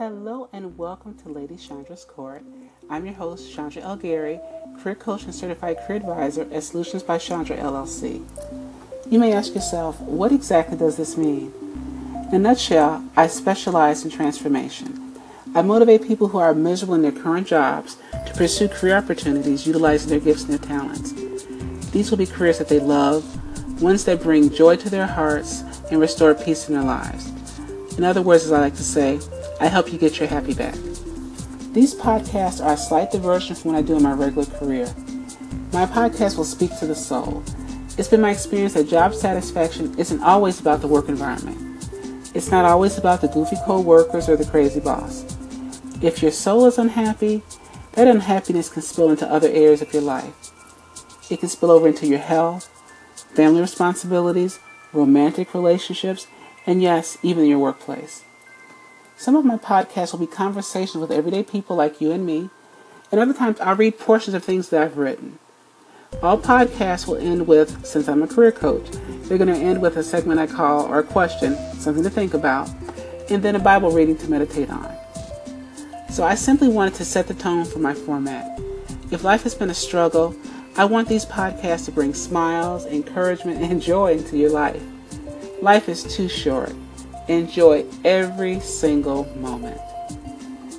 Hello and welcome to Lady Chandra's Court. I'm your host, Chandra L. Gary, career coach and certified career advisor at Solutions by Chandra LLC. You may ask yourself, what exactly does this mean? In a nutshell, I specialize in transformation. I motivate people who are miserable in their current jobs to pursue career opportunities utilizing their gifts and their talents. These will be careers that they love, ones that bring joy to their hearts and restore peace in their lives. In other words, as I like to say, I help you get your happy back. These podcasts are a slight diversion from what I do in my regular career. My podcast will speak to the soul. It's been my experience that job satisfaction isn't always about the work environment. It's not always about the goofy co-workers or the crazy boss. If your soul is unhappy, that unhappiness can spill into other areas of your life. It can spill over into your health, family responsibilities, romantic relationships, and yes, even your workplace. Some of my podcasts will be conversations with everyday people like you and me, and other times I'll read portions of things that I've written. All podcasts will end with, since I'm a career coach, they're going to end with a segment I call, or a question, something to think about, and then a Bible reading to meditate on. So I simply wanted to set the tone for my format. If life has been a struggle, I want these podcasts to bring smiles, encouragement, and joy into your life. Life is too short. Enjoy every single moment.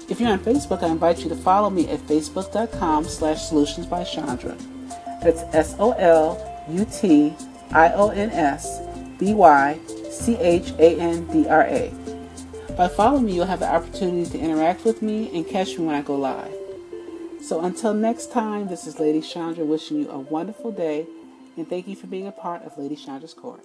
If you're on Facebook, I invite you to follow me at facebook.com slash solutions by Chandra. That's S-O-L-U-T-I-O-N-S-B-Y-C-H-A-N-D-R-A. By following me, you'll have the opportunity to interact with me and catch me when I go live. So until next time, this is Lady Chandra wishing you a wonderful day and thank you for being a part of Lady Chandra's Court.